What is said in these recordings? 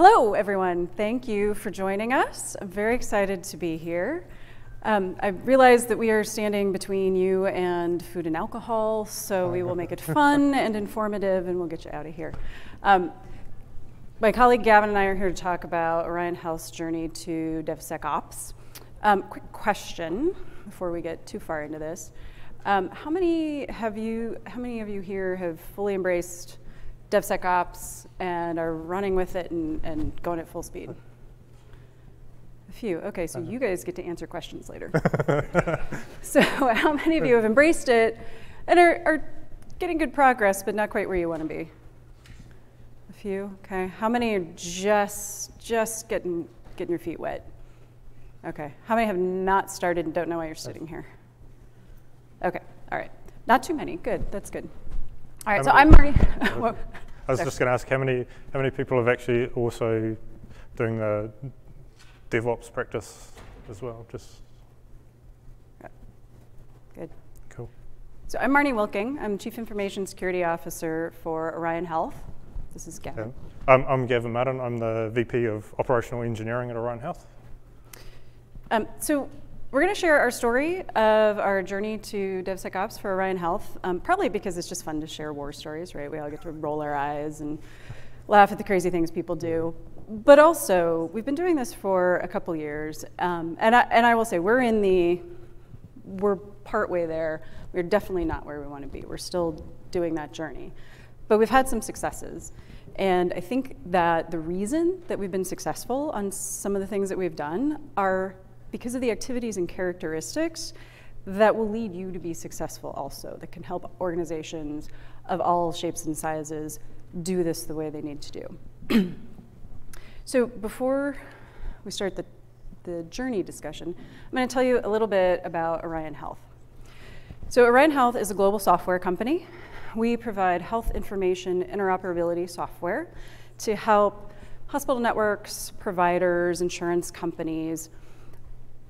Hello, everyone. Thank you for joining us. I'm very excited to be here. Um, I realize that we are standing between you and food and alcohol, so we will make it fun and informative, and we'll get you out of here. Um, my colleague Gavin and I are here to talk about Orion Health's journey to DevSecOps. Um, quick question before we get too far into this: um, How many have you? How many of you here have fully embraced DevSecOps and are running with it and, and going at full speed? A few. Okay, so you guys get to answer questions later. so, how many of you have embraced it and are, are getting good progress, but not quite where you want to be? A few. Okay. How many are just just getting getting your feet wet? Okay. How many have not started and don't know why you're sitting here? Okay. All right. Not too many. Good. That's good. All right, so I'm Marty. I was just going to ask how many how many people have actually also doing the DevOps practice as well. Just good. Cool. So I'm Marnie Wilking. I'm Chief Information Security Officer for Orion Health. This is Gavin. Yeah. I'm, I'm Gavin Madden. I'm the VP of Operational Engineering at Orion Health. Um, so we're going to share our story of our journey to DevSecOps for Orion Health, um, probably because it's just fun to share war stories, right? We all get to roll our eyes and laugh at the crazy things people do. But also, we've been doing this for a couple years, um, and, I, and I will say we're in the, we're partway there. We're definitely not where we want to be. We're still doing that journey. But we've had some successes. And I think that the reason that we've been successful on some of the things that we've done are because of the activities and characteristics that will lead you to be successful also, that can help organizations of all shapes and sizes do this the way they need to do. so before we start the, the journey discussion, I'm going to tell you a little bit about Orion Health. So Orion Health is a global software company. We provide health information interoperability software to help hospital networks, providers, insurance companies,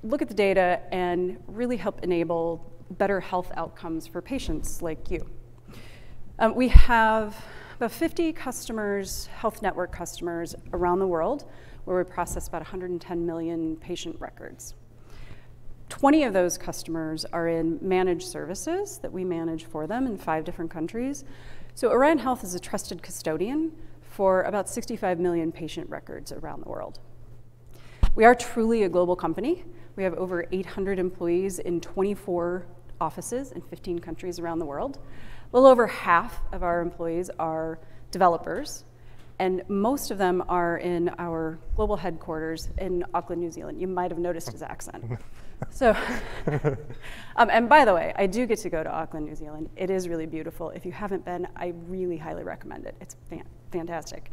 look at the data and really help enable better health outcomes for patients like you. Um, we have about 50 customers, health network customers around the world, where we process about 110 million patient records. 20 of those customers are in managed services that we manage for them in five different countries. So Orion Health is a trusted custodian for about 65 million patient records around the world. We are truly a global company. We have over 800 employees in 24 offices in 15 countries around the world. A little over half of our employees are developers, and most of them are in our global headquarters in Auckland, New Zealand. You might have noticed his accent. so, um, and by the way, I do get to go to Auckland, New Zealand. It is really beautiful. If you haven't been, I really highly recommend it. It's fan fantastic.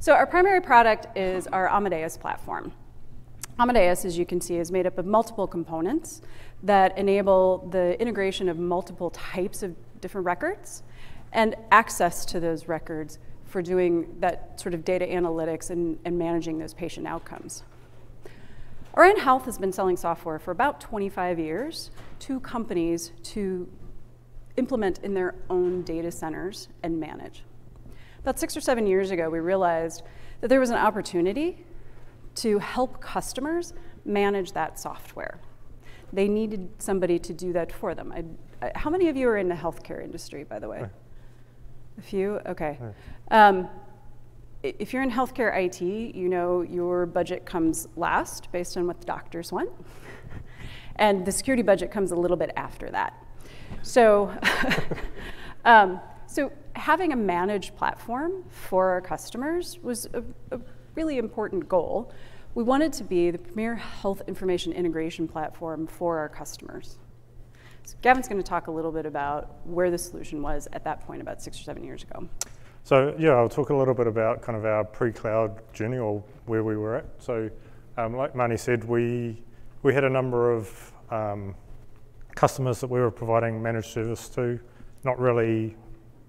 So our primary product is our Amadeus platform. Amadeus, as you can see, is made up of multiple components that enable the integration of multiple types of different records and access to those records for doing that sort of data analytics and, and managing those patient outcomes. Orion Health has been selling software for about 25 years to companies to implement in their own data centers and manage. About six or seven years ago, we realized that there was an opportunity to help customers manage that software. They needed somebody to do that for them. I, I, how many of you are in the healthcare industry, by the way? A few? Okay. Um, if you're in healthcare IT, you know your budget comes last based on what the doctors want. and the security budget comes a little bit after that. So, um, so having a managed platform for our customers was a, a really important goal. We wanted to be the premier health information integration platform for our customers. So Gavin's going to talk a little bit about where the solution was at that point about six or seven years ago. So yeah, I'll talk a little bit about kind of our pre-cloud journey or where we were at. So um, like Marnie said, we, we had a number of um, customers that we were providing managed service to, not really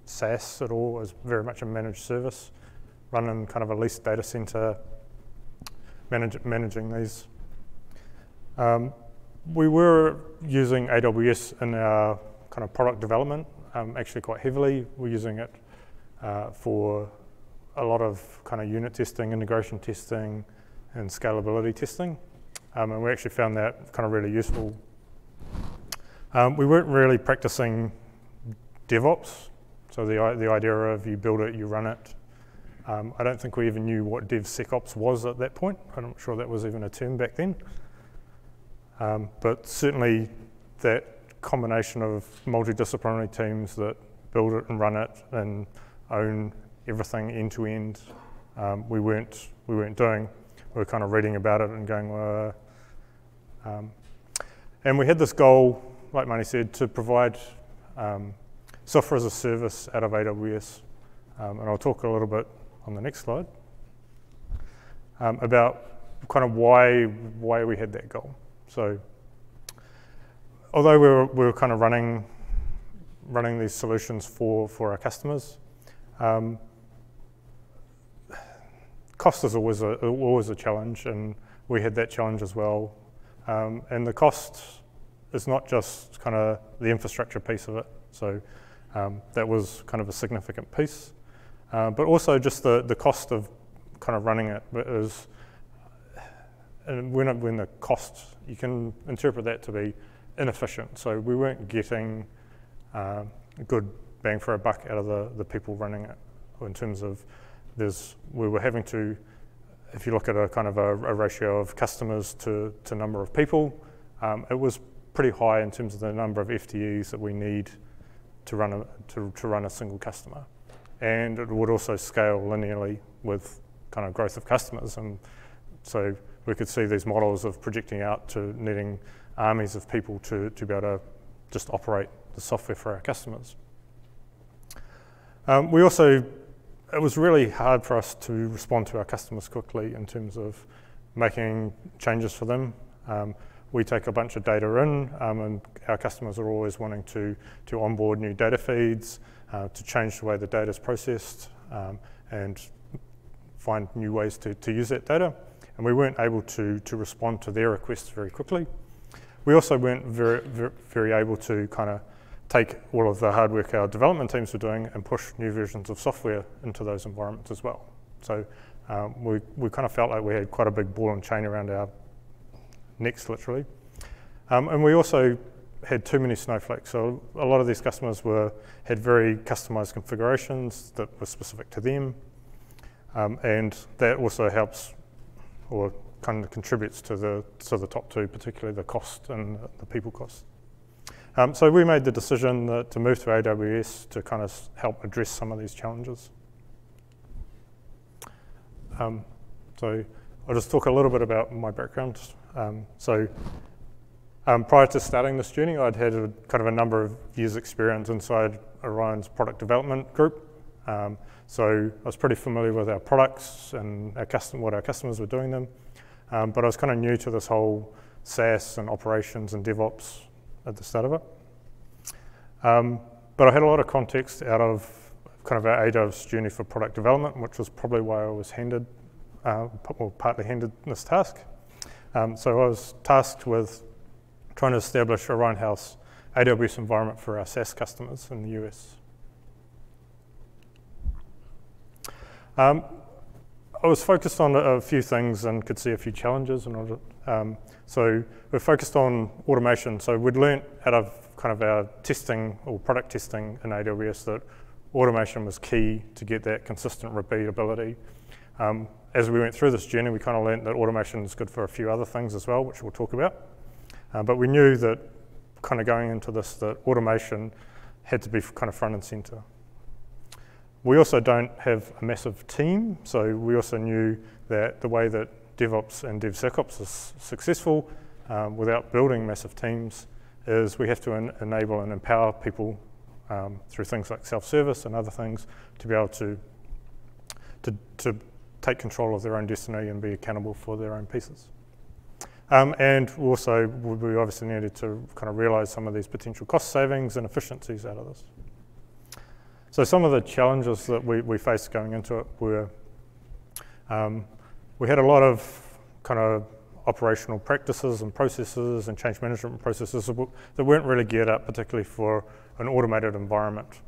SaaS at all, it was very much a managed service running kind of a leased data center, manage, managing these. Um, we were using AWS in our kind of product development, um, actually quite heavily. We're using it uh, for a lot of kind of unit testing, integration testing, and scalability testing. Um, and we actually found that kind of really useful. Um, we weren't really practicing DevOps, so the, the idea of you build it, you run it. Um, I don't think we even knew what DevSecOps was at that point. I'm not sure that was even a term back then. Um, but certainly that combination of multidisciplinary teams that build it and run it and own everything end to end, um, we weren't we weren't doing. We were kind of reading about it and going, um, and we had this goal, like Marnie said, to provide um, software as a service out of AWS. Um, and I'll talk a little bit on the next slide um, about kind of why why we had that goal. So, although we were, we were kind of running running these solutions for for our customers, um, cost is always a always a challenge, and we had that challenge as well. Um, and the cost is not just kind of the infrastructure piece of it. So um, that was kind of a significant piece, uh, but also just the the cost of kind of running it is. And when, when the cost, you can interpret that to be inefficient. So we weren't getting uh, good bang for a buck out of the, the people running it in terms of there's, we were having to, if you look at a kind of a, a ratio of customers to, to number of people, um, it was pretty high in terms of the number of FTEs that we need to run a, to, to run a single customer. And it would also scale linearly with kind of growth of customers. And so we could see these models of projecting out to needing armies of people to, to be able to just operate the software for our customers. Um, we also it was really hard for us to respond to our customers quickly in terms of making changes for them. Um, we take a bunch of data in, um, and our customers are always wanting to, to onboard new data feeds, uh, to change the way the data is processed, um, and find new ways to, to use that data. And we weren't able to, to respond to their requests very quickly. We also weren't very, very, very able to kind of take all of the hard work our development teams were doing and push new versions of software into those environments as well. So um, we, we kind of felt like we had quite a big ball and chain around our necks, literally. Um, and we also had too many snowflakes. So a lot of these customers were had very customized configurations that were specific to them. Um, and that also helps or kind of contributes to the, to the top two, particularly the cost and the people cost. Um, so we made the decision that, to move to AWS to kind of help address some of these challenges. Um, so I'll just talk a little bit about my background. Um, so um, prior to starting this journey, I'd had a, kind of a number of years experience inside Orion's product development group. Um, so I was pretty familiar with our products and our custom, what our customers were doing them. Um, but I was kind of new to this whole SaaS and operations and DevOps at the start of it. Um, but I had a lot of context out of kind of our AWS journey for product development, which was probably why I was handed, uh, partly handed this task. Um, so I was tasked with trying to establish Orion Health's AWS environment for our SaaS customers in the US. Um, I was focused on a, few things and could see a few challenges. And um, so we're focused on automation. So we'd learnt out of kind of our testing or product testing in AWS that automation was key to get that consistent repeatability. Um, as we went through this journey, we kind of learned that automation is good for a few other things as well, which we'll talk about. Uh, but we knew that kind of going into this, that automation had to be kind of front and center. We also don't have a massive team, so we also knew that the way that DevOps and DevSecOps is successful um, without building massive teams is we have to en enable and empower people um, through things like self-service and other things to be able to, to, to take control of their own destiny and be accountable for their own pieces. Um, and also, we obviously needed to kind of realize some of these potential cost savings and efficiencies out of this. So some of the challenges that we, we faced going into it were um, we had a lot of kind of operational practices and processes and change management processes that weren't really geared up particularly for an automated environment.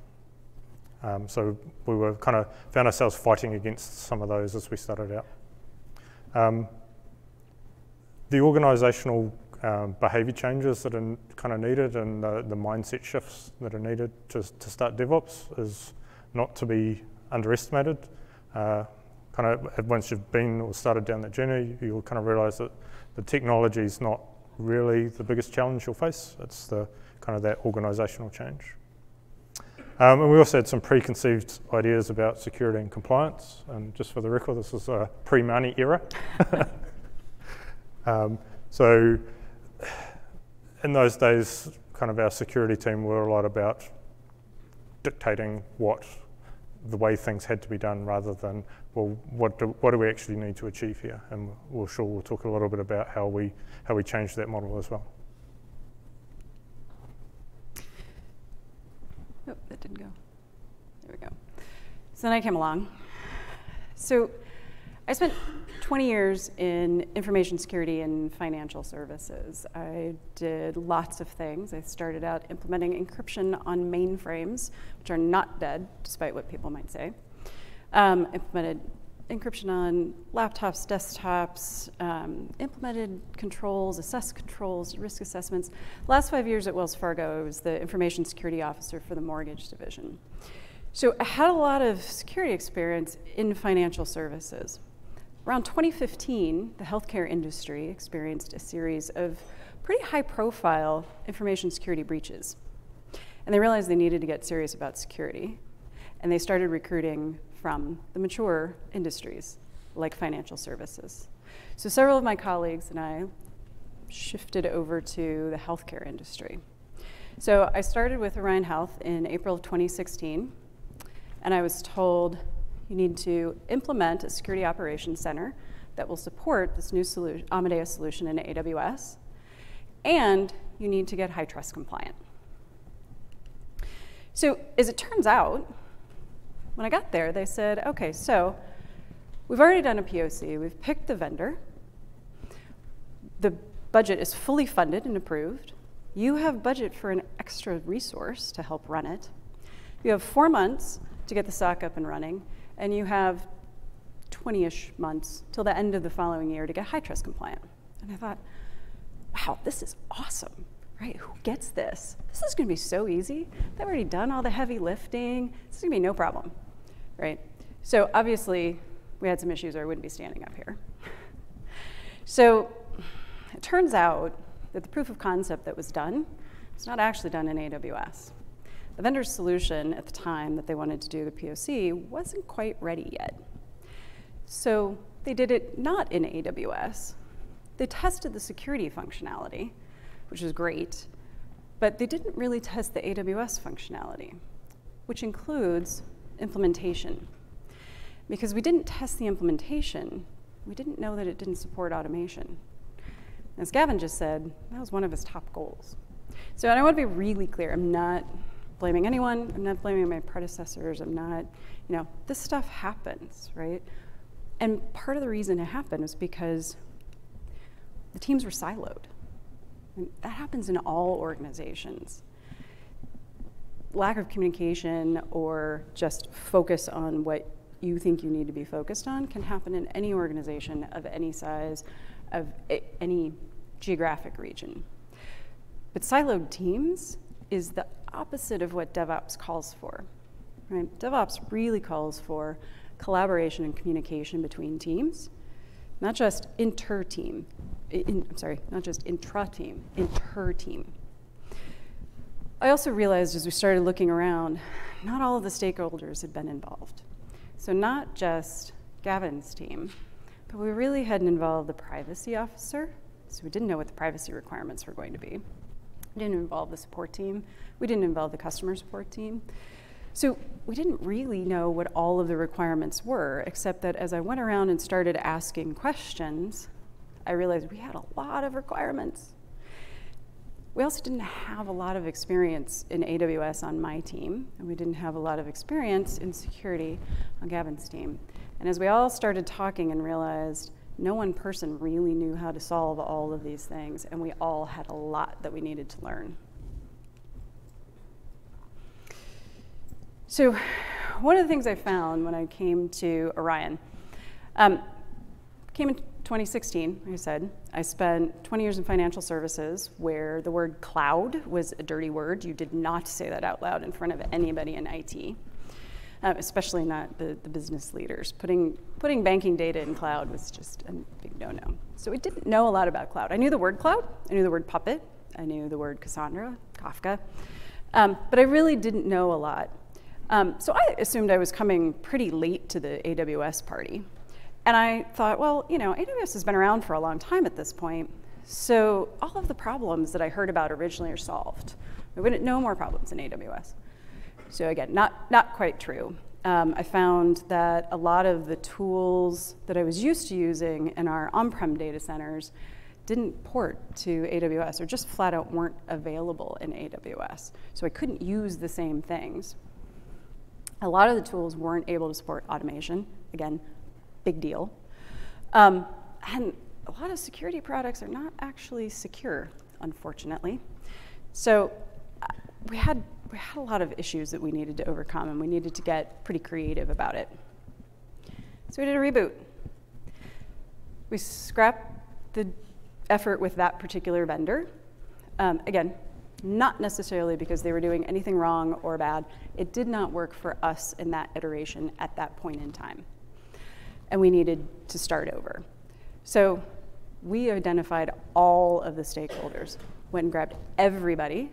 Um, so we were kind of found ourselves fighting against some of those as we started out. Um, the organisational um, behaviour changes that are kind of needed and the, the, mindset shifts that are needed to, to start DevOps is not to be underestimated. Uh, kind of once you've been or started down that journey, you'll kind of realise that the technology is not really the biggest challenge you'll face. It's the kind of that organisational change. Um, and we also had some preconceived ideas about security and compliance. And just for the record, this is a pre-Marnie era. um, so in those days, kind of our security team were a lot about dictating what the way things had to be done rather than, well, what do, what do we actually need to achieve here? And we'll sure we'll talk a little bit about how we, how we changed that model as well. That didn't go. There we go. So then I came along. So I spent 20 years in information security and financial services. I did lots of things. I started out implementing encryption on mainframes, which are not dead, despite what people might say. Um, implemented encryption on laptops, desktops, um, implemented controls, assessed controls, risk assessments. Last five years at Wells Fargo, I was the information security officer for the mortgage division. So I had a lot of security experience in financial services. Around 2015, the healthcare industry experienced a series of pretty high profile information security breaches. And they realized they needed to get serious about security. And they started recruiting from the mature industries like financial services. So several of my colleagues and I shifted over to the healthcare industry. So I started with Orion Health in April of 2016, and I was told you need to implement a security operations center that will support this new solution, Amadeus solution in AWS, and you need to get HITRUST compliant. So as it turns out, when I got there, they said, okay, so we've already done a POC, we've picked the vendor, the budget is fully funded and approved, you have budget for an extra resource to help run it, you have four months to get the SOC up and running, and you have 20-ish months till the end of the following year to get HITRUST compliant. And I thought, wow, this is awesome, right? Who gets this? This is gonna be so easy. They've already done all the heavy lifting. This is gonna be no problem, right? So obviously, we had some issues or I wouldn't be standing up here. So it turns out that the proof of concept that was done was not actually done in AWS. The vendor's solution at the time that they wanted to do the POC wasn't quite ready yet. So they did it not in AWS. They tested the security functionality, which is great, but they didn't really test the AWS functionality, which includes implementation. Because we didn't test the implementation, we didn't know that it didn't support automation. As Gavin just said, that was one of his top goals. So and I want to be really clear, I'm not blaming anyone. I'm not blaming my predecessors. I'm not, you know, this stuff happens, right? And part of the reason it happened is because the teams were siloed. And that happens in all organizations. Lack of communication or just focus on what you think you need to be focused on can happen in any organization of any size, of any geographic region. But siloed teams is the opposite of what DevOps calls for. Right? DevOps really calls for collaboration and communication between teams, not just inter-team. In, I'm sorry, not just intra-team, inter-team. I also realized as we started looking around, not all of the stakeholders had been involved. So not just Gavin's team, but we really hadn't involved the privacy officer, so we didn't know what the privacy requirements were going to be. We didn't involve the support team. We didn't involve the customer support team. So we didn't really know what all of the requirements were, except that as I went around and started asking questions, I realized we had a lot of requirements. We also didn't have a lot of experience in AWS on my team, and we didn't have a lot of experience in security on Gavin's team. And as we all started talking and realized no one person really knew how to solve all of these things, and we all had a lot that we needed to learn. So one of the things I found when I came to Orion, um, came 2016, I said, I spent 20 years in financial services where the word cloud was a dirty word. You did not say that out loud in front of anybody in IT, uh, especially not the, the business leaders. Putting, putting banking data in cloud was just a big no no. So I didn't know a lot about cloud. I knew the word cloud, I knew the word Puppet, I knew the word Cassandra, Kafka, um, but I really didn't know a lot. Um, so I assumed I was coming pretty late to the AWS party. And I thought, well, you know, AWS has been around for a long time at this point. So all of the problems that I heard about originally are solved. We wouldn't know more problems in AWS. So again, not, not quite true. Um, I found that a lot of the tools that I was used to using in our on-prem data centers didn't port to AWS or just flat out weren't available in AWS. So I couldn't use the same things. A lot of the tools weren't able to support automation. Again, big deal. Um, and a lot of security products are not actually secure, unfortunately. So uh, we had, we had a lot of issues that we needed to overcome, and we needed to get pretty creative about it. So we did a reboot. We scrapped the effort with that particular vendor. Um, again, not necessarily because they were doing anything wrong or bad. It did not work for us in that iteration at that point in time and we needed to start over. So we identified all of the stakeholders, went and grabbed everybody,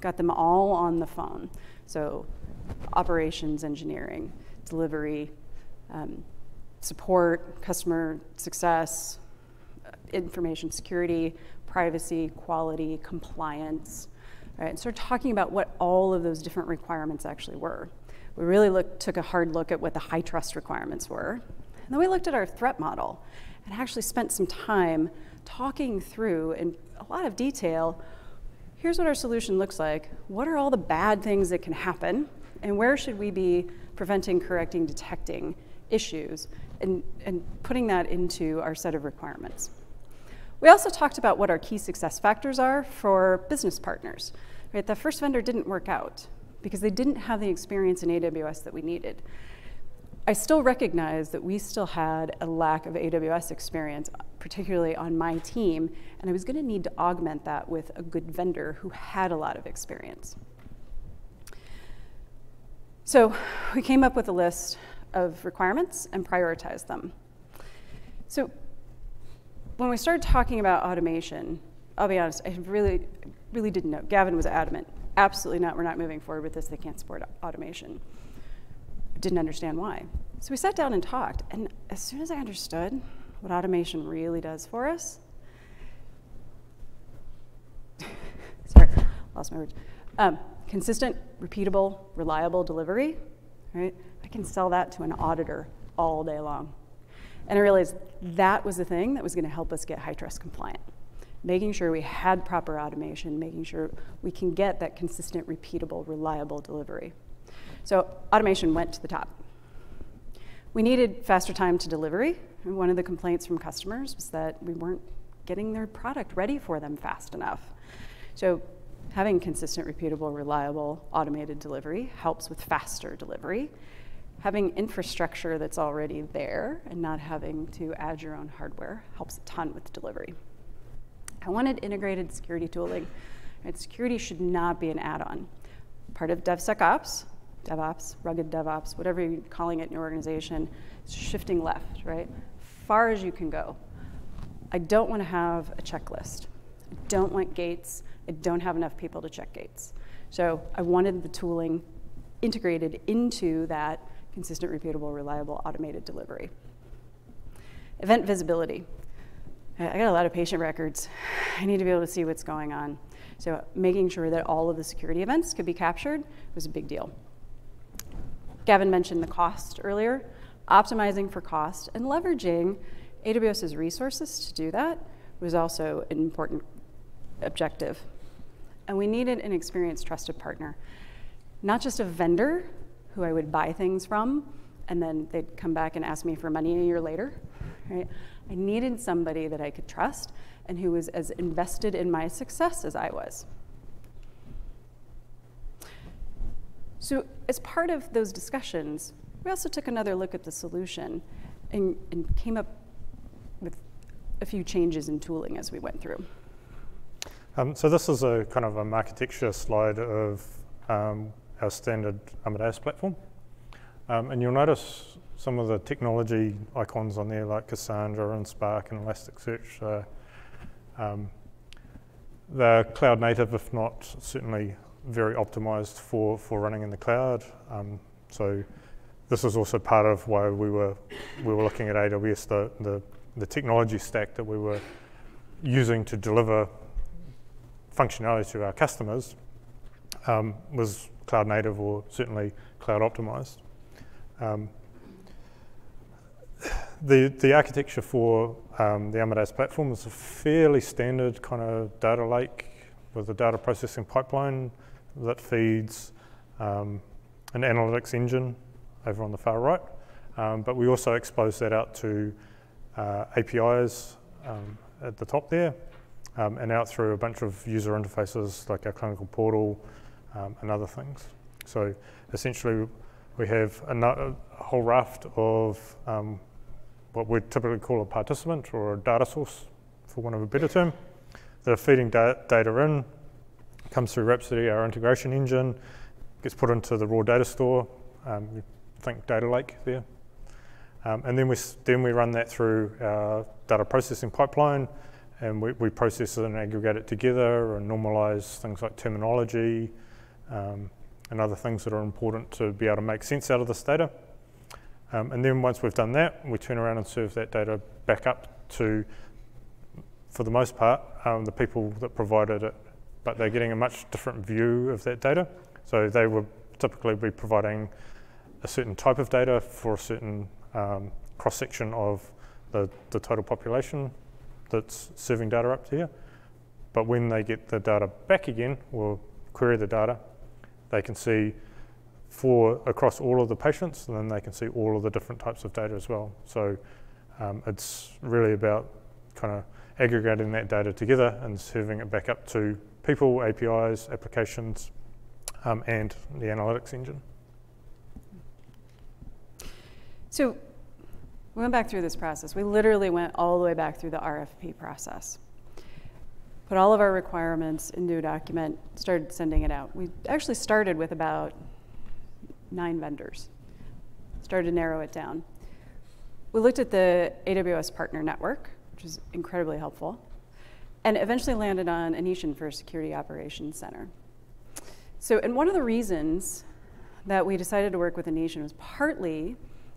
got them all on the phone. So operations engineering, delivery, um, support, customer success, information security, privacy, quality, compliance, right? And started talking about what all of those different requirements actually were. We really took a hard look at what the HITRUST requirements were, and then we looked at our threat model and actually spent some time talking through in a lot of detail here's what our solution looks like. What are all the bad things that can happen? And where should we be preventing, correcting, detecting issues and, and putting that into our set of requirements? We also talked about what our key success factors are for business partners. Right? The first vendor didn't work out because they didn't have the experience in AWS that we needed. I still recognize that we still had a lack of AWS experience, particularly on my team, and I was going to need to augment that with a good vendor who had a lot of experience. So we came up with a list of requirements and prioritized them. So when we started talking about automation, I'll be honest, I really, really didn't know. Gavin was adamant, absolutely not, we're not moving forward with this, they can't support automation didn't understand why. So we sat down and talked, and as soon as I understood what automation really does for us, sorry, lost my words. Um, consistent, repeatable, reliable delivery, right? I can sell that to an auditor all day long. And I realized that was the thing that was going to help us get HITRUST compliant. Making sure we had proper automation, making sure we can get that consistent, repeatable, reliable delivery. So automation went to the top. We needed faster time to delivery. One of the complaints from customers was that we weren't getting their product ready for them fast enough. So having consistent, repeatable, reliable, automated delivery helps with faster delivery. Having infrastructure that's already there and not having to add your own hardware helps a ton with delivery. I wanted integrated security tooling. And security should not be an add-on. Part of DevSecOps DevOps, rugged DevOps, whatever you're calling it in your organization, it's shifting left, right? Far as you can go. I don't want to have a checklist. I don't want gates. I don't have enough people to check gates. So I wanted the tooling integrated into that consistent, repeatable, reliable, automated delivery. Event visibility. I got a lot of patient records. I need to be able to see what's going on. So making sure that all of the security events could be captured was a big deal. Gavin mentioned the cost earlier. Optimizing for cost and leveraging AWS's resources to do that was also an important objective. And we needed an experienced, trusted partner, not just a vendor who I would buy things from and then they'd come back and ask me for money a year later. Right? I needed somebody that I could trust and who was as invested in my success as I was. So, as part of those discussions, we also took another look at the solution and, and came up with a few changes in tooling as we went through. Um, so this is a kind of a architecture slide of um, our standard Amadeus platform. Um, and you'll notice some of the technology icons on there like Cassandra and Spark and Elasticsearch. Uh, um, they're cloud native, if not certainly very optimized for, for running in the cloud. Um, so this is also part of why we were we were looking at AWS, the, the, the technology stack that we were using to deliver functionality to our customers um, was cloud native or certainly cloud optimized. Um, the, the architecture for um, the Amadeus platform is a fairly standard kind of data lake with a data processing pipeline that feeds um, an analytics engine over on the far right. Um, but we also expose that out to uh, APIs um, at the top there um, and out through a bunch of user interfaces like our clinical portal um, and other things. So essentially, we have a, whole raft of um, what we typically call a participant or a data source, for want of a better term, that are feeding da data in, comes through Rhapsody, our integration engine, gets put into the raw data store. Um, think data lake there. Um, and then we, then we run that through our data processing pipeline and we, we process it and aggregate it together and normalize things like terminology um, and other things that are important to be able to make sense out of this data. Um, and then once we've done that, we turn around and serve that data back up to, for the most part, um, the people that provided it, but they're getting a much different view of that data. So they would typically be providing a certain type of data for a certain um, cross section of the, the total population that's serving data up to here. But when they get the data back again, or query the data, they can see for across all of the patients, and then they can see all of the different types of data as well. So um, it's really about kind of aggregating that data together and serving it back up to people, APIs, applications, um, and the analytics engine. So we went back through this process. We literally went all the way back through the RFP process. Put all of our requirements into a document, started sending it out. We actually started with about nine vendors, started to narrow it down. We looked at the AWS Partner Network, which is incredibly helpful, and eventually landed on Anitian for Security Operations Center. So, and one of the reasons that we decided to work with Anitian was partly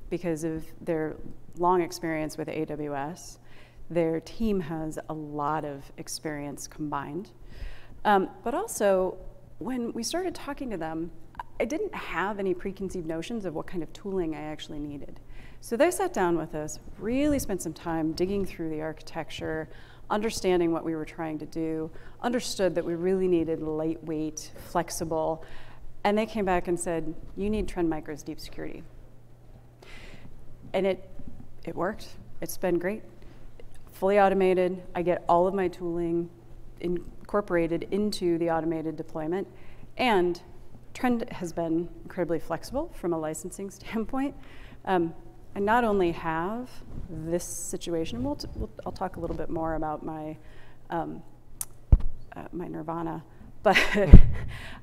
because of their long experience with AWS. Their team has a lot of experience combined. Um, but also, when we started talking to them, I didn't have any preconceived notions of what kind of tooling I actually needed. So they sat down with us, really spent some time digging through the architecture, understanding what we were trying to do, understood that we really needed lightweight, flexible, and they came back and said, You need Trend Micro's deep security and it, it worked. It's been great. Fully automated. I get all of my tooling incorporated into the automated deployment. And Trend has been incredibly flexible from a licensing standpoint. Um, I not only have this situation, we'll, we'll I'll talk a little bit more about my, um, uh, my Nirvana, but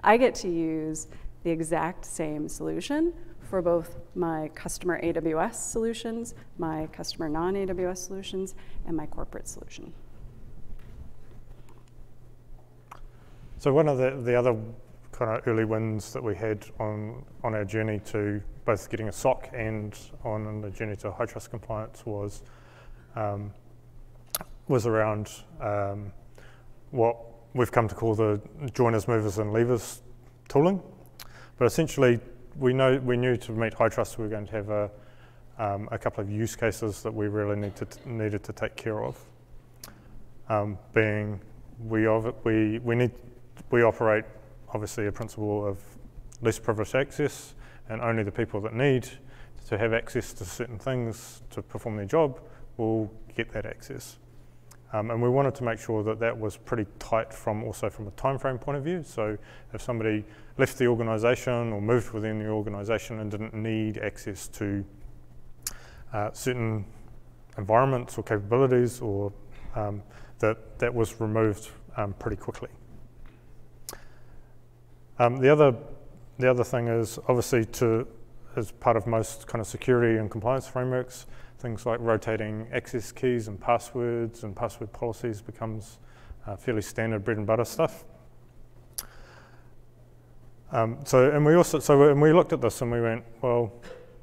I get to use the exact same solution for both my customer AWS solutions, my customer non-AWS solutions, and my corporate solution. So one of the, the other kind of early wins that we had on, on our journey to both getting a SOC and on the journey to HITRUST compliance was um, was around um, what we've come to call the joiners, movers, and leavers tooling. But essentially, we know we knew to meet HITRUST we were going to have a, um, a couple of use cases that we really need to needed to take care of. Um, being we, we, we, need, we operate obviously a principle of least privileged access and only the people that need to have access to certain things to perform their job will get that access. Um, and we wanted to make sure that that was pretty tight from also from a time frame point of view. So if somebody left the organisation or moved within the organisation and didn't need access to uh, certain environments or capabilities, or um, that that was removed um, pretty quickly. Um, the other the other thing is obviously to as part of most kind of security and compliance frameworks, things like rotating access keys and passwords and password policies becomes uh, fairly standard bread and butter stuff. Um, so, and we also, so and we looked at this and we went, well,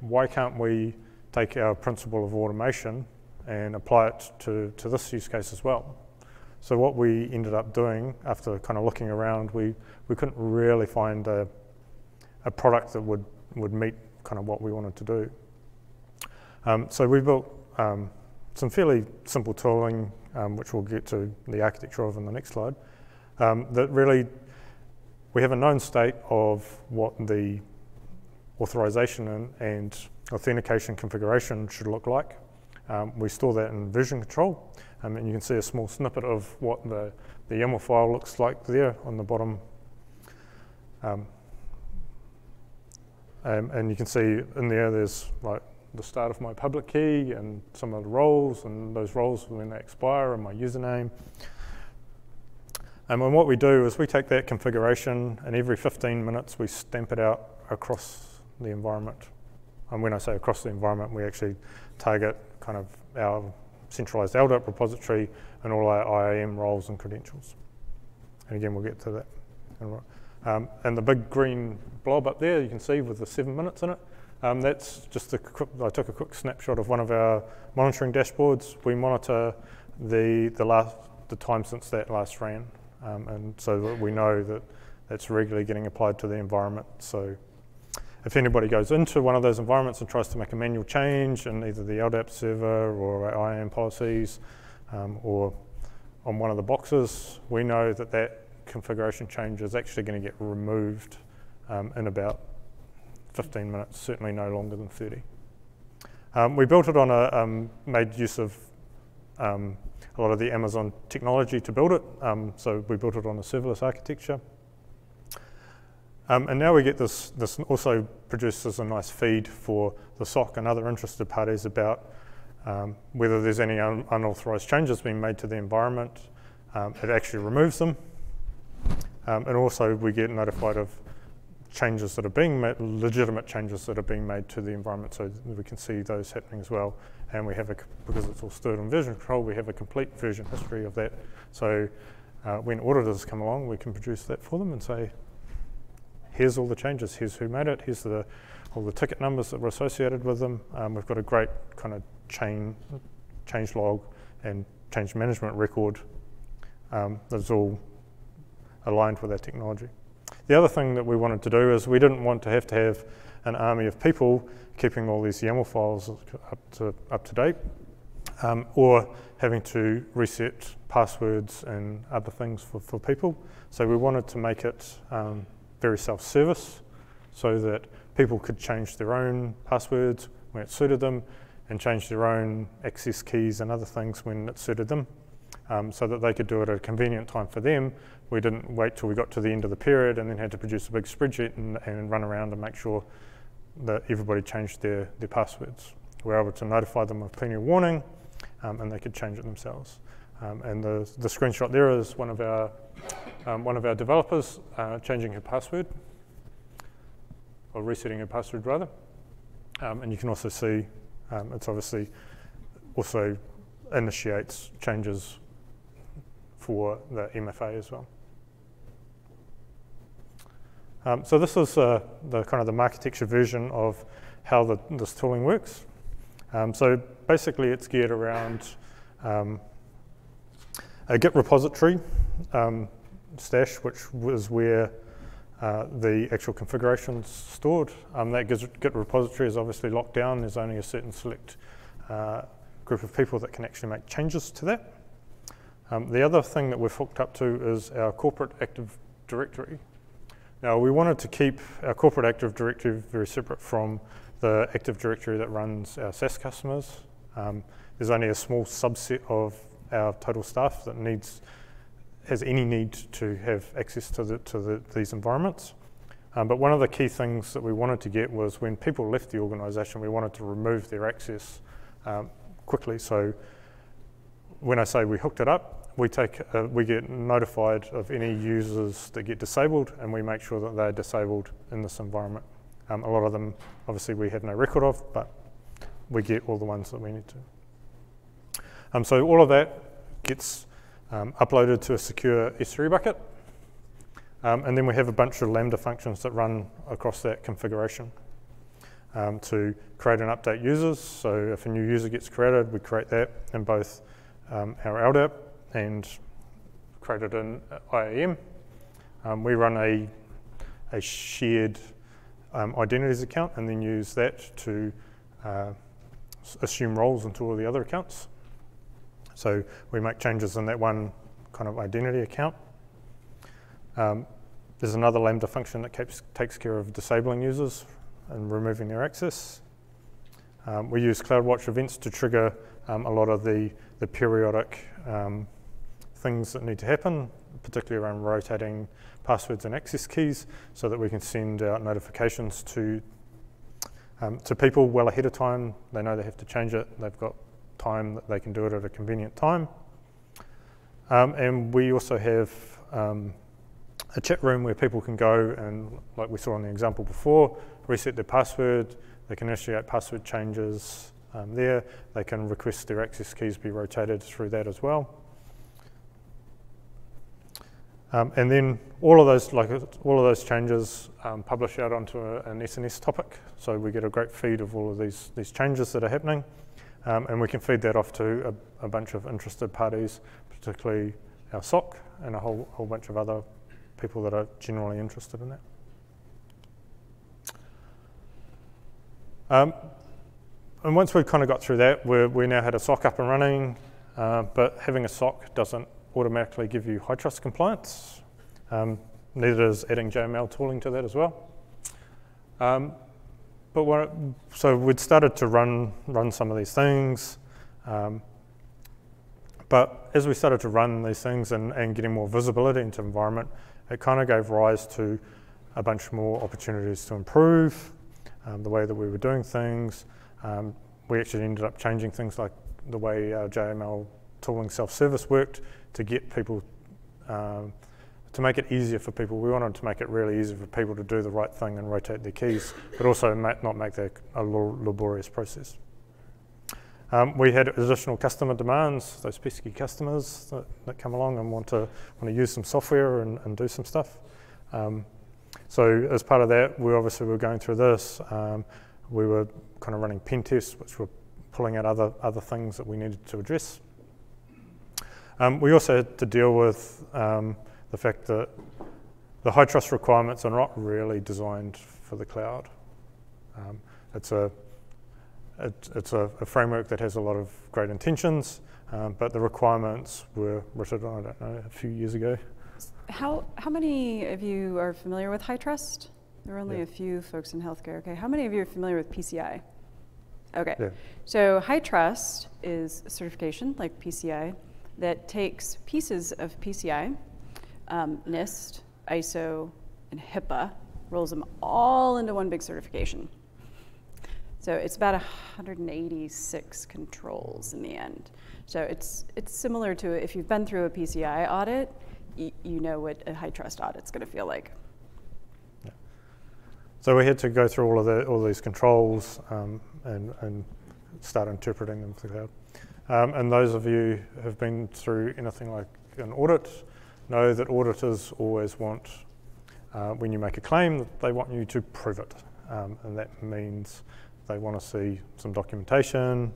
why can't we take our principle of automation and apply it to, to this use case as well? So what we ended up doing after kind of looking around, we, we couldn't really find a, a product that would, would meet kind of what we wanted to do. Um, so we built um, some fairly simple tooling, um, which we'll get to the architecture of in the next slide, um, that really, we have a known state of what the authorization and, and authentication configuration should look like. Um, we store that in version control, um, and you can see a small snippet of what the, the YAML file looks like there on the bottom. Um, and you can see in there, there's like the start of my public key and some of the roles and those roles when they expire and my username. And what we do is we take that configuration and every 15 minutes we stamp it out across the environment. And when I say across the environment, we actually target kind of our centralized LDAP repository and all our IAM roles and credentials. And again, we'll get to that. Um, and the big green blob up there, you can see with the seven minutes in it, um, that's just a quick, I took a quick snapshot of one of our monitoring dashboards. We monitor the, the, last, the time since that last ran, um, and so that we know that that's regularly getting applied to the environment. So if anybody goes into one of those environments and tries to make a manual change in either the LDAP server or our IAM policies um, or on one of the boxes, we know that that configuration change is actually going to get removed um, in about 15 minutes, certainly no longer than 30. Um, we built it on a, um, made use of um, a lot of the Amazon technology to build it. Um, so we built it on a serverless architecture. Um, and now we get this, this also produces a nice feed for the SOC and other interested parties about um, whether there's any un unauthorized changes being made to the environment. it actually removes them. And also we get notified of changes that are being made, legitimate changes that are being made to the environment so we can see those happening as well. And we have a, because it's all stored in version control, we have a complete version history of that. So uh, when auditors come along, we can produce that for them and say, here's all the changes, here's who made it, here's the, all the ticket numbers that were associated with them. Um, we've got a great kind of chain, change log and change management record um, that's all aligned with our technology. The other thing that we wanted to do is we didn't want to have to have an army of people keeping all these YAML files up to, up to date um, or having to reset passwords and other things for, for people. So we wanted to make it um, very self-service so that people could change their own passwords when it suited them and change their own access keys and other things when it suited them um, so that they could do it at a convenient time for them. We didn't wait till we got to the end of the period and then had to produce a big spreadsheet and, and run around and make sure that everybody changed their, their passwords. We were able to notify them of plenty of warning um, and they could change it themselves. Um, and the, the screenshot there is one of our, um, one of our developers uh, changing her password, or resetting her password rather. Um, and you can also see um, it's obviously also initiates changes for the MFA as well. Um, so this is uh, the kind of the architecture version of how the, this tooling works. Um, so basically it's geared around um, a Git repository um, stash, which was where uh, the actual configuration is stored. Um, that Git repository is obviously locked down. There's only a certain select uh, group of people that can actually make changes to that. Um, the other thing that we've hooked up to is our corporate Active Directory. Now, we wanted to keep our corporate Active Directory very separate from the Active Directory that runs our SaaS customers. Um, there's only a small subset of our total staff that needs has any need to have access to, the, to the, these environments. Um, but one of the key things that we wanted to get was when people left the organisation, we wanted to remove their access um, quickly. So when I say we hooked it up, we take uh, we get notified of any users that get disabled, and we make sure that they're disabled in this environment. Um, a lot of them, obviously, we have no record of, but we get all the ones that we need to. Um, so all of that gets um, uploaded to a secure S3 bucket. Um, and then we have a bunch of Lambda functions that run across that configuration um, to create and update users. So if a new user gets created, we create that in both um, our LDAP and created an IAM. Um, we run a, a shared um, identities account and then use that to uh, assume roles into all the other accounts. So we make changes in that one kind of identity account. Um, there's another Lambda function that keeps, takes care of disabling users and removing their access. Um, we use CloudWatch events to trigger um, a lot of the, the periodic um, things that need to happen, particularly around rotating passwords and access keys, so that we can send out notifications to um, to people well ahead of time. They know they have to change it. They've got time that they can do it at a convenient time. Um, and we also have um, a chat room where people can go and, like we saw in the example before, reset their password. They can initiate password changes um, there. They can request their access keys be rotated through that as well. Um, and then all of those, like all of those changes, um, publish out onto a, an SNS topic. So we get a great feed of all of these these changes that are happening. Um, and we can feed that off to a, a, bunch of interested parties, particularly our SOC and a whole, whole bunch of other people that are generally interested in that. Um, and once we've kind of got through that, we now had a SOC up and running, uh, but having a SOC doesn't automatically give you HITRUST compliance. Um, neither does adding JML tooling to that as well. Um, but so we'd started to run run some of these things. Um, but as we started to run these things and, and getting more visibility into environment, it kind of gave rise to a bunch more opportunities to improve um, the way that we were doing things. Um, we actually ended up changing things like the way our JML tooling self-service worked to get people um, to make it easier for people. We wanted to make it really easy for people to do the right thing and rotate their keys, but also not make that a laborious process. Um, we had additional customer demands, those pesky customers that, that, come along and want to want to use some software and, and do some stuff. Um, so as part of that, we obviously were going through this. Um, we were kind of running pen tests, which were pulling out other other things that we needed to address. Um, we also had to deal with um, the fact that the HITRUST requirements are not really designed for the cloud. Um, it's a it, it's a, a, framework that has a lot of great intentions, um, but the requirements were written, I don't know, a few years ago. How, how many of you are familiar with HITRUST? There are only yeah. a few folks in healthcare. Okay, how many of you are familiar with PCI? Okay, yeah. so trust is certification like PCI that takes pieces of PCI um, NIST, ISO, and HIPAA, rolls them all into one big certification. So it's about 186 controls in the end. So it's, it's similar to if you've been through a PCI audit, you, know what a HITRUST audit's going to feel like. Yeah. So we had to go through all of the, all these controls um, and, and start interpreting them for the cloud. Um, and those of you who have been through anything like an audit, know that auditors always want, uh, when you make a claim, they want you to prove it. Um, and that means they want to see some documentation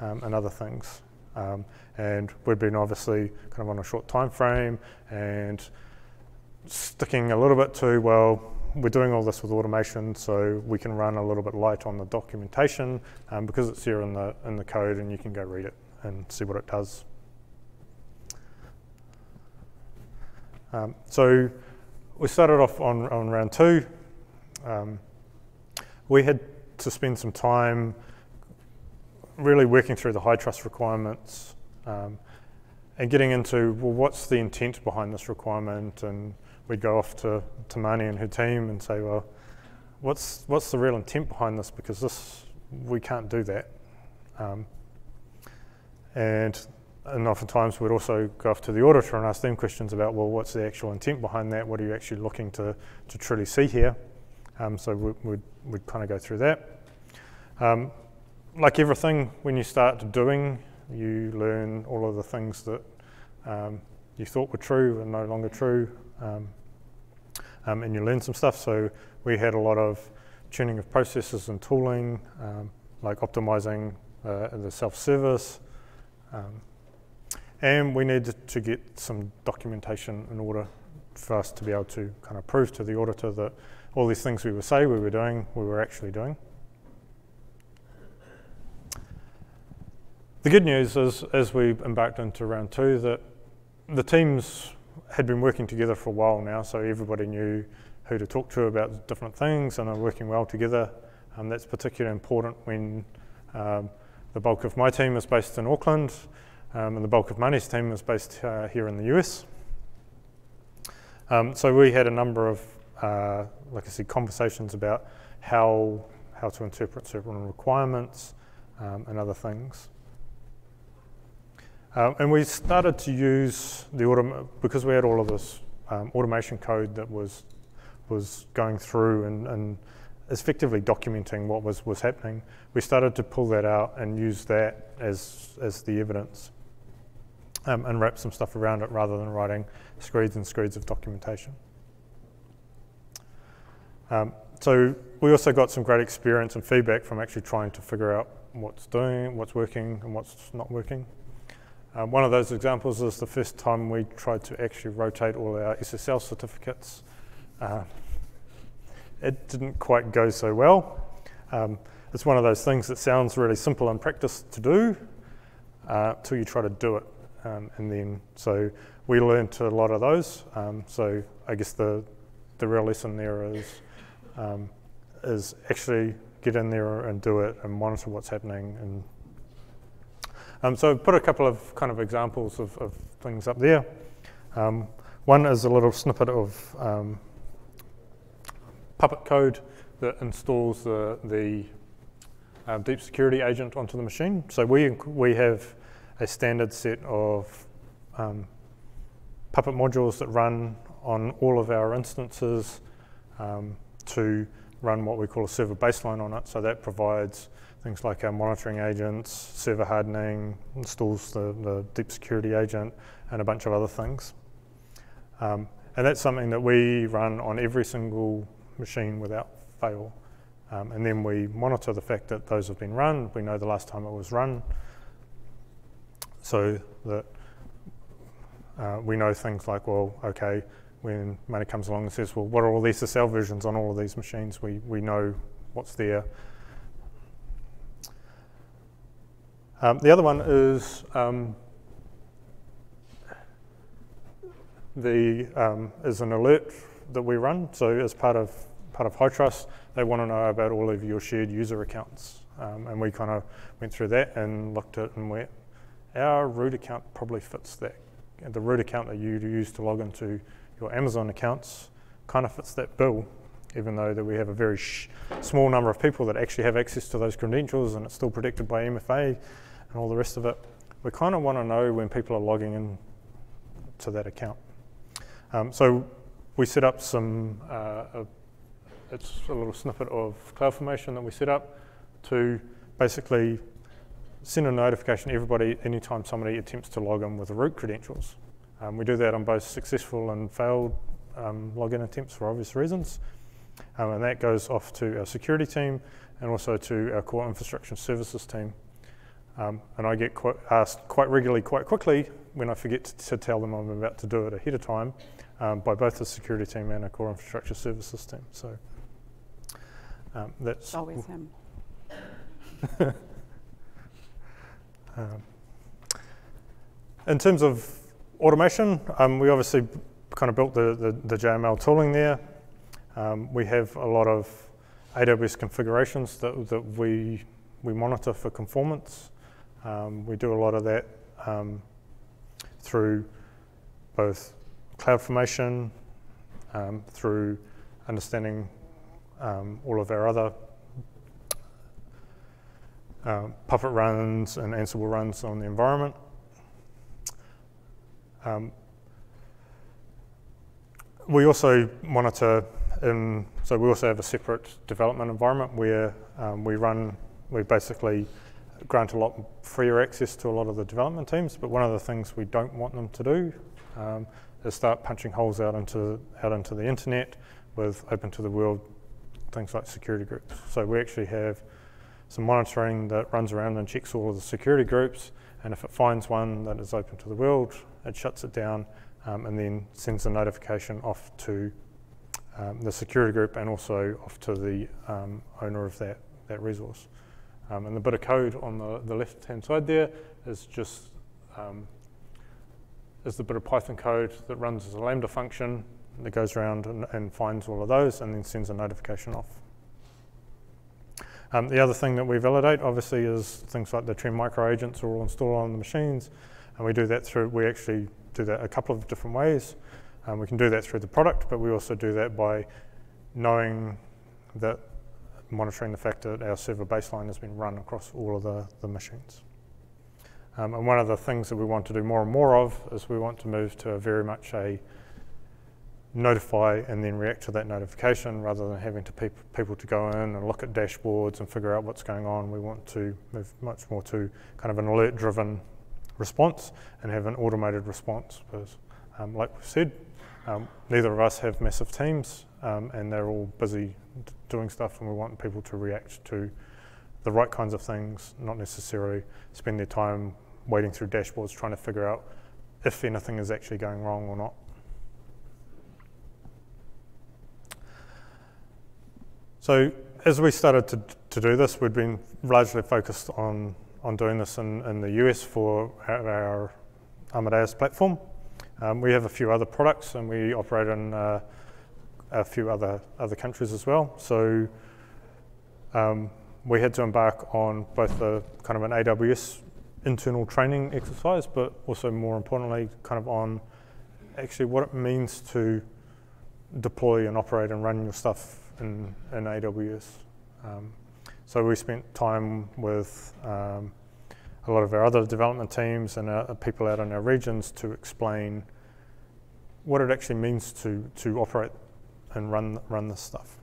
um, and other things. Um, and we've been obviously kind of on a short time frame and sticking a little bit to, well, we're doing all this with automation, so we can run a little bit light on the documentation um, because it's here in the in the code, and you can go read it and see what it does. Um, so we started off on, on round two. Um, we had to spend some time really working through the HITRUST requirements, um, and getting into, well, what's the intent behind this requirement? And we'd go off to, to Marnie and her team and say, well, what's, what's the real intent behind this? Because this, we can't do that. Um, and, and oftentimes we'd also go off to the auditor and ask them questions about, well, what's the actual intent behind that? What are you actually looking to, to truly see here? Um, so we, would we'd kind of go through that. Um, like everything, when you start doing, you learn all of the things that um, you thought were true and no longer true, um, um, and you learn some stuff. So we had a lot of tuning of processes and tooling, um, like optimizing uh, the self-service, um, and we needed to get some documentation in order for us to be able to kind of prove to the auditor that all these things we were say we were doing, we were actually doing. The good news is, as we embarked into round two, that the teams had been working together for a while now, so everybody knew who to talk to about different things and are working well together. Um, that's particularly important when um, the bulk of my team is based in Auckland um, and the bulk of Marnie's team is based uh, here in the US. Um, so we had a number of, uh, like I said, conversations about how, how to interpret certain requirements um, and other things. Um, and we started to use the autom- because we had all of this um, automation code that was was going through and, and effectively documenting what was, was happening. We started to pull that out and use that as as the evidence um, and wrap some stuff around it rather than writing screeds and screeds of documentation. Um, so we also got some great experience and feedback from actually trying to figure out what's doing, what's working, and what's not working. Um, one of those examples is the first time we tried to actually rotate all our SSL certificates. Uh, it didn't quite go so well. Um, it's one of those things that sounds really simple in practice to do uh, till you try to do it. Um, and then, so we learned a lot of those. Um, so I guess the, the real lesson there is, um, is actually get in there and do it and monitor what's happening and um, so I've put a couple of kind of examples of, of things up there. Um, one is a little snippet of Puppet code that installs the, the uh, deep security agent onto the machine. So we, we have a standard set of um, Puppet modules that run on all of our instances um, to run what we call a server baseline on it. So that provides things like our monitoring agents, server hardening, installs the, the deep security agent, and a bunch of other things. Um, and that's something that we run on every single machine without fail. Um, and then we monitor the fact that those have been run. We know the last time it was run. So that uh, we know things like, well, okay, when Marnie comes along and says, well, what are all these SSL versions on all of these machines? We, we know what's there. Um, the other one is um, the um, is an alert that we run. So as part of part of HITRUST, they want to know about all of your shared user accounts, um, and we kind of went through that and looked at and went, our root account probably fits that. The root account that you use to log into your Amazon accounts kind of fits that bill, even though that we have a very small number of people that actually have access to those credentials, and it's still protected by MFA and all the rest of it. We kind of want to know when people are logging in to that account. Um, so we set up some, uh, a, it's a little snippet of CloudFormation that we set up to basically send a notification to everybody anytime somebody attempts to log in with root credentials. Um, we do that on both successful and failed um, login attempts for obvious reasons. Um, and that goes off to our security team and also to our core infrastructure services team. Um, and I get asked quite regularly, quite quickly, when I forget to, tell them I'm about to do it ahead of time, um, by both the security team and our core infrastructure services team. So um, that's always him. Um, in terms of automation, um, we obviously kind of built the, the, the JML tooling there. Um, we have a lot of AWS configurations that, that we, we monitor for conformance. Um, we do a lot of that um, through both CloudFormation, um, through understanding um, all of our other um, Puppet runs and Ansible runs on the environment. Um, we also monitor, in, so we also have a separate development environment where um, we run, we basically grant a lot freer access to a lot of the development teams, but one of the things we don't want them to do um, is start punching holes out into, out into the internet with open to the world things like security groups. So we actually have some monitoring that runs around and checks all of the security groups, and if it finds one that is open to the world, it shuts it down um, and then sends a notification off to um, the security group and also off to the um, owner of that, that resource. Um, and the bit of code on the, the left-hand side there is just um, is the bit of Python code that runs as a Lambda function that goes around and, and finds all of those and then sends a notification off. Um, the other thing that we validate, obviously, is things like the Trend Micro agents are all installed on the machines, and we do that through, we actually do that a couple of different ways. Um, we can do that through the product, but we also do that by knowing that, monitoring the fact that our server baseline has been run across all of the, the machines. Um, and one of the things that we want to do more and more of is we want to move to a very much a notify and then react to that notification rather than having to pe people to go in and look at dashboards and figure out what's going on. We want to move much more to kind of an alert driven response and have an automated response because um, like we said, um, neither of us have massive teams um, and they're all busy doing stuff and we want people to react to the right kinds of things, not necessarily spend their time wading through dashboards trying to figure out if anything is actually going wrong or not. So as we started to, to do this, we'd been largely focused on, on doing this in, in the US for our, Amadeus platform. Um, we have a few other products and we operate in uh, a few other, other countries as well. So um, we had to embark on both a kind of an AWS internal training exercise, but also more importantly, kind of on actually what it means to deploy and operate and run your stuff in, in AWS. Um, so we spent time with um, a lot of our other development teams and our, people out in our regions to explain what it actually means to, to operate and run, run this stuff.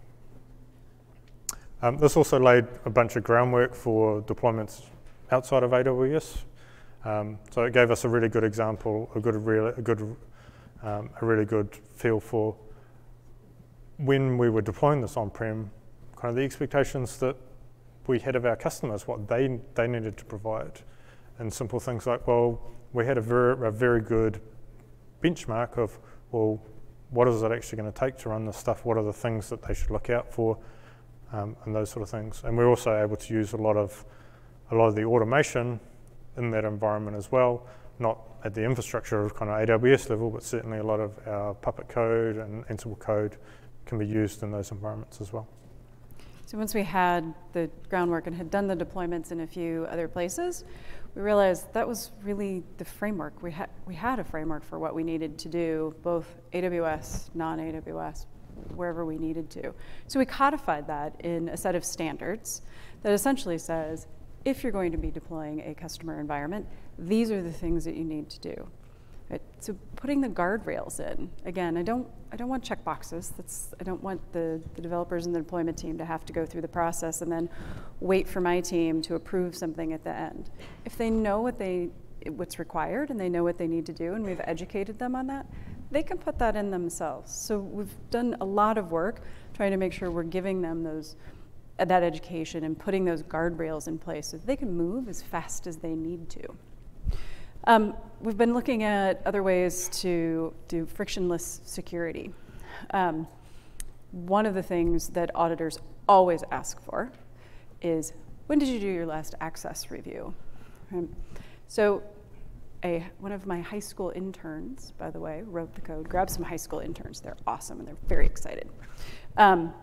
Um, this also laid a bunch of groundwork for deployments outside of AWS. Um, so it gave us a really good example, a good, a good, um, a really good feel for when we were deploying this on-prem, kind of the expectations that we had of our customers, what they, they needed to provide. And simple things like, well, we had a very, a very good benchmark of, well, what is it actually going to take to run this stuff? What are the things that they should look out for? Um, and those sort of things. And we're also able to use a lot of a lot of the automation in that environment as well, not at the infrastructure of kind of AWS level, but certainly a lot of our Puppet code and Ansible code can be used in those environments as well. So once we had the groundwork and had done the deployments in a few other places, we realized that was really the framework. We had we had a framework for what we needed to do, both AWS, non-AWS, wherever we needed to. So we codified that in a set of standards that essentially says, if you're going to be deploying a customer environment, these are the things that you need to do. Right? So putting the guardrails in, again, I don't, I don't want check boxes. That's, I don't want the, the developers and the deployment team to have to go through the process and then wait for my team to approve something at the end. If they know what they, what's required and they know what they need to do and we've educated them on that, they can put that in themselves. So we've done a lot of work trying to make sure we're giving them those that education and putting those guardrails in place so they can move as fast as they need to. Um, we've been looking at other ways to do frictionless security. Um, one of the things that auditors always ask for is when did you do your last access review? Um, so, a, one of my high school interns, by the way, wrote the code. Grab some high school interns, they're awesome and they're very excited. Um,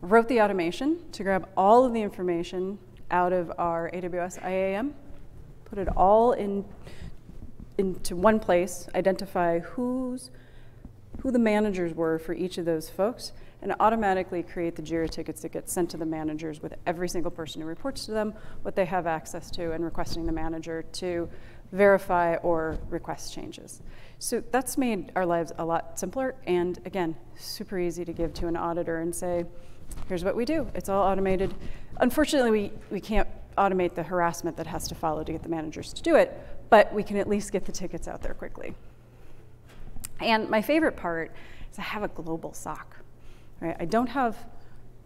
wrote the automation to grab all of the information out of our AWS IAM put it all in into one place, identify who's, who the managers were for each of those folks, and automatically create the JIRA tickets that get sent to the managers with every single person who reports to them, what they have access to, and requesting the manager to verify or request changes. So that's made our lives a lot simpler and again, super easy to give to an auditor and say, here's what we do. It's all automated. Unfortunately, we, we can't automate the harassment that has to follow to get the managers to do it, but we can at least get the tickets out there quickly. And my favorite part is I have a global SOC. Right? I don't have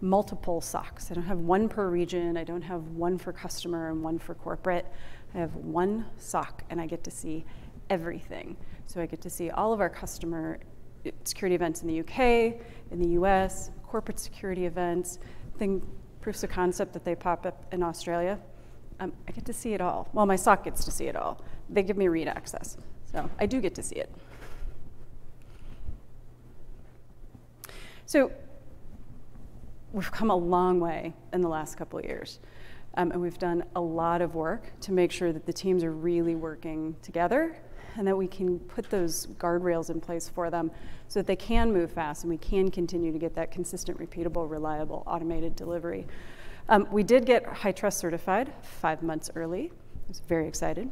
multiple SOCs. I don't have one per region. I don't have one for customer and one for corporate. I have one SOC and I get to see everything. So I get to see all of our customer security events in the UK, in the US, corporate security events, thing, proofs of concept that they pop up in Australia. Um, I get to see it all. Well, my SOC gets to see it all. They give me read access. So I do get to see it. So we've come a long way in the last couple of years. Um, and we've done a lot of work to make sure that the teams are really working together and that we can put those guardrails in place for them so that they can move fast and we can continue to get that consistent, repeatable, reliable, automated delivery. Um, we did get HITRUST certified five months early. I was very excited.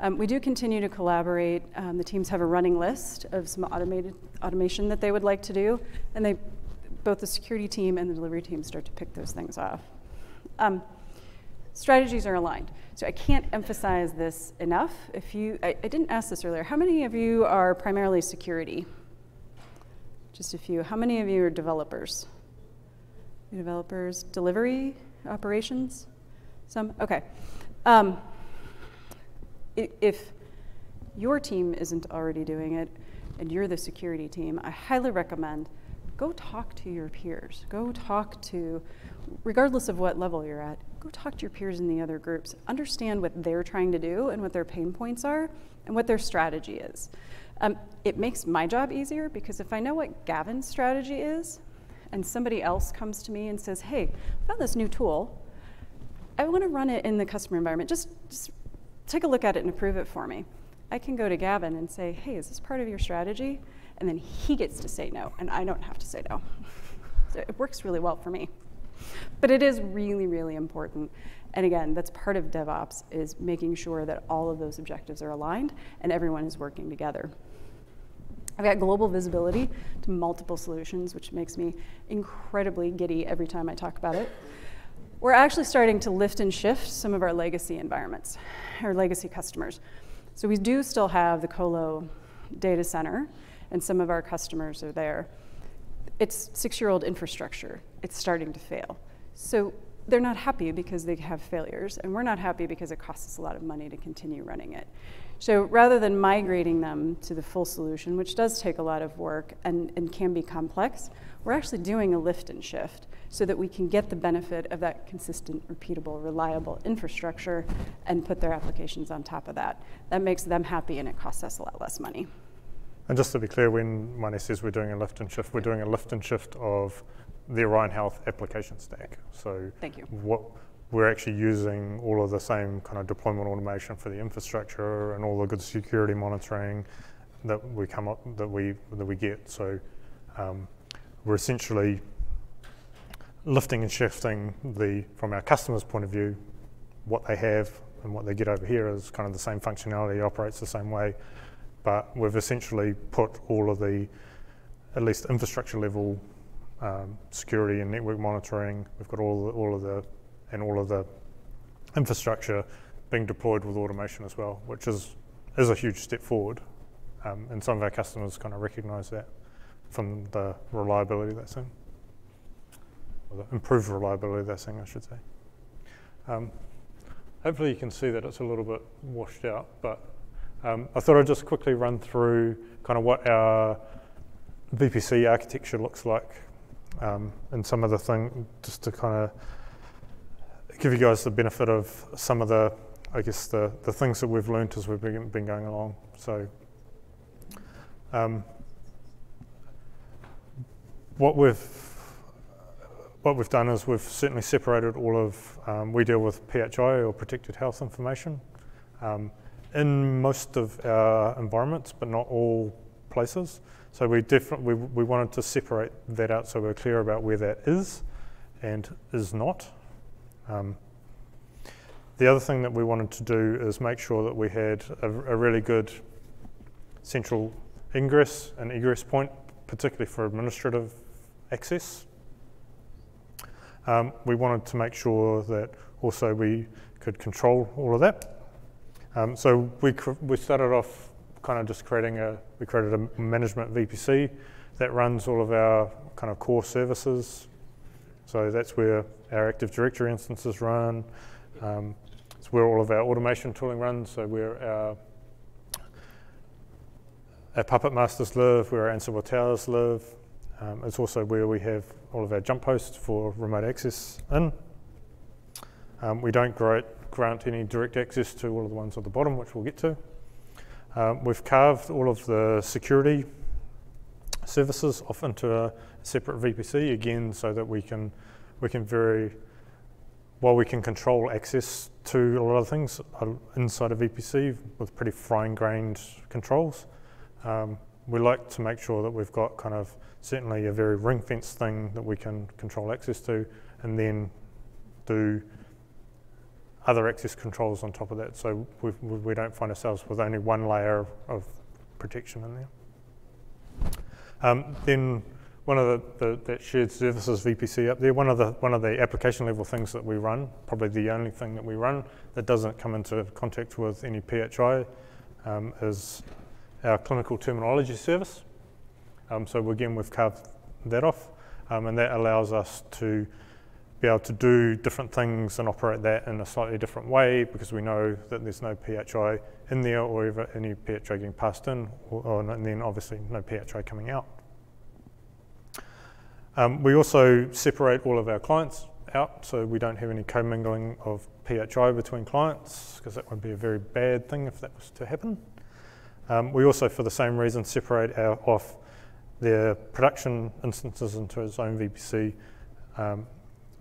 Um, we do continue to collaborate. Um, the teams have a running list of some automated automation that they would like to do, and they, both the security team and the delivery team start to pick those things off. Strategies are aligned. So I can't emphasize this enough. If you, I, I, didn't ask this earlier. How many of you are primarily security? Just a few. How many of you are developers? Developers, delivery, operations? Some? Okay. Um, if your team isn't already doing it and you're the security team, I highly recommend go talk to your peers. Go talk to, regardless of what level you're at, go talk to your peers in the other groups. Understand what they're trying to do and what their pain points are and what their strategy is. Um, it makes my job easier because if I know what Gavin's strategy is and somebody else comes to me and says, hey, I found this new tool, I want to run it in the customer environment. Just, just take a look at it and approve it for me. I can go to Gavin and say, hey, is this part of your strategy? And then he gets to say no, and I don't have to say no. so it works really well for me. But it is really, really important. And again, that's part of DevOps is making sure that all of those objectives are aligned and everyone is working together. I've got global visibility to multiple solutions, which makes me incredibly giddy every time I talk about it. We're actually starting to lift and shift some of our legacy environments, our legacy customers. So we do still have the Colo data center, and some of our customers are there it's six year old infrastructure. It's starting to fail. So they're not happy because they have failures, and we're not happy because it costs us a lot of money to continue running it. So rather than migrating them to the full solution, which does take a lot of work and, and can be complex, we're actually doing a lift and shift so that we can get the benefit of that consistent, repeatable, reliable infrastructure and put their applications on top of that. That makes them happy and it costs us a lot less money. And just to be clear, when Marnie says we're doing a lift and shift, we're doing a lift and shift of the Orion Health application stack. So Thank you. what we're actually using all of the same kind of deployment automation for the infrastructure and all the good security monitoring that we come up that we that we get. So um, we're essentially lifting and shifting the from our customers' point of view, what they have and what they get over here is kind of the same functionality, operates the same way but we've essentially put all of the, at least infrastructure level um, security and network monitoring. We've got all the, all of the and all of the infrastructure being deployed with automation as well, which is is a huge step forward. Um, and some of our customers kind of recognise that from the reliability they're seeing, or the improved reliability they're seeing, I should say. Um, hopefully, you can see that it's a little bit washed out, but um, I thought I'd just quickly run through kind of what our VPC architecture looks like um, and some of the thing, just to kind of give you guys the benefit of some of the, I guess, the, the things that we've learned as we've been, been going along. So, um, what we've what we've done is we've certainly separated all of um, we deal with PHI or protected health information. Um, in most of our environments, but not all places. So we we, we wanted to separate that out so we're clear about where that is and is not. Um, the other thing that we wanted to do is make sure that we had a, a really good central ingress and egress point, particularly for administrative access. Um, we wanted to make sure that also we could control all of that. Um, so we, we started off kind of just creating a, we created a management VPC that runs all of our kind of core services. So that's where our Active Directory instances run. Um, it's where all of our automation tooling runs. So where our, our Puppet Masters live, where our Ansible Towers live. Um, it's also where we have all of our jump hosts for remote access in. Um, we don't grant any direct access to all of the ones at the bottom, which we'll get to. Um, we've carved all of the security services off into a separate VPC again, so that we can we can very while we can control access to a lot of things uh, inside a VPC with pretty fine-grained controls. Um, we like to make sure that we've got kind of certainly a very ring-fenced thing that we can control access to, and then do other access controls on top of that, so we, we don't find ourselves with only one layer of protection in there. Um, then one of the, the, that shared services VPC up there, one of the one of the application level things that we run, probably the only thing that we run that doesn't come into contact with any PHI, um, is our clinical terminology service. Um, so again, we've carved that off, um, and that allows us to be able to do different things and operate that in a slightly different way because we know that there's no PHI in there or ever any PHI getting passed in, or, or, and then obviously no PHI coming out. Um, we also separate all of our clients out so we don't have any commingling of PHI between clients because that would be a very bad thing if that was to happen. Um, we also, for the same reason, separate our, off their production instances into its own VPC um,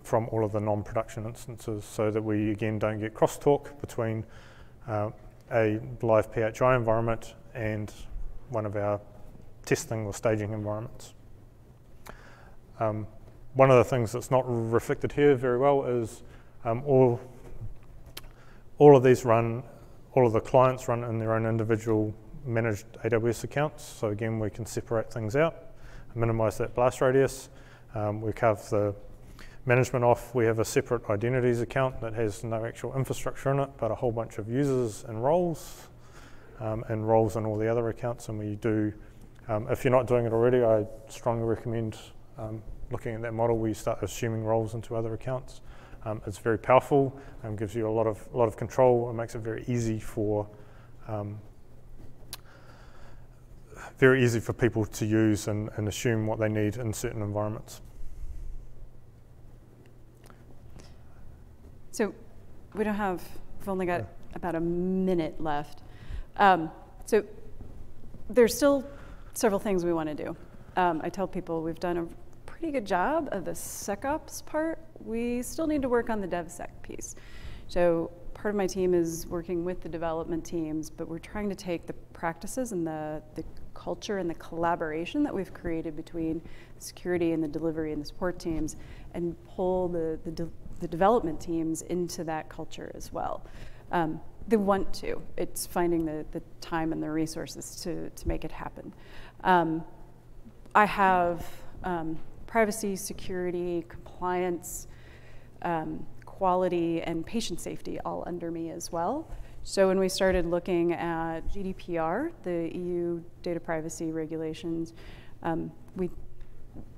from all of the non-production instances so that we again don't get crosstalk between uh, a live PHI environment and one of our testing or staging environments. Um, one of the things that's not reflected here very well is um, all, all of these run, all of the clients run in their own individual managed AWS accounts. So again, we can separate things out, minimize that blast radius. Um, we carve the management off, we have a separate identities account that has no actual infrastructure in it, but a whole bunch of users and roles, um, and roles in all the other accounts. And we do, um, if you're not doing it already, I strongly recommend um, looking at that model where you start assuming roles into other accounts. Um, it's very powerful and gives you a lot of, lot of control and makes it very easy for um, very easy for people to use and, and assume what they need in certain environments. So we don't have, we've only got about a minute left. Um, so there's still several things we want to do. Um, I tell people we've done a pretty good job of the SecOps part. We still need to work on the DevSec piece. So part of my team is working with the development teams, but we're trying to take the practices and the, the culture and the collaboration that we've created between security and the delivery and the support teams and pull the, the, the development teams into that culture as well. Um, they want to. It's finding the, the time and the resources to, to make it happen. Um, I have um, privacy, security, compliance, um, quality, and patient safety all under me as well. So when we started looking at GDPR, the EU data privacy regulations, um, we,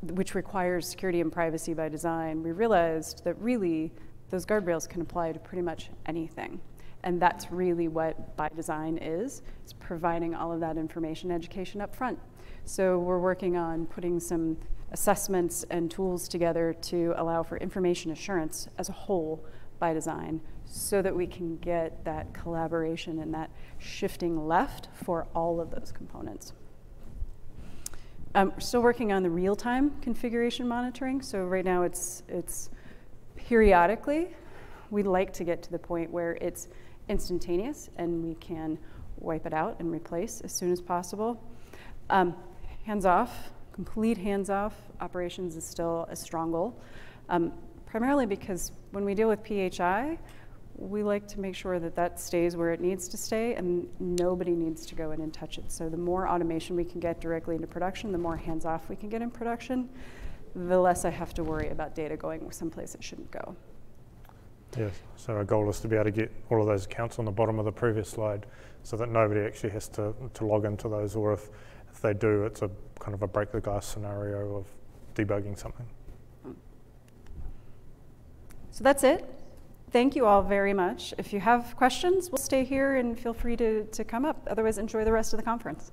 which requires security and privacy by design, we realized that really those guardrails can apply to pretty much anything. And that's really what by design is, it's providing all of that information education up front. So we're working on putting some assessments and tools together to allow for information assurance as a whole by design so that we can get that collaboration and that shifting left for all of those components. Um, we're still working on the real-time configuration monitoring. So right now it's, it's periodically. We'd like to get to the point where it's instantaneous and we can wipe it out and replace as soon as possible. Um, hands off, complete hands off operations is still a strong goal, um, primarily because when we deal with PHI, we like to make sure that that stays where it needs to stay and nobody needs to go in and touch it. So the more automation we can get directly into production, the more hands off we can get in production, the less I have to worry about data going someplace it shouldn't go. Yes, so our goal is to be able to get all of those accounts on the bottom of the previous slide so that nobody actually has to, to log into those or if, if they do, it's a kind of a break the glass scenario of debugging something. So that's it. Thank you all very much. If you have questions, we'll stay here and feel free to, to come up. Otherwise, enjoy the rest of the conference.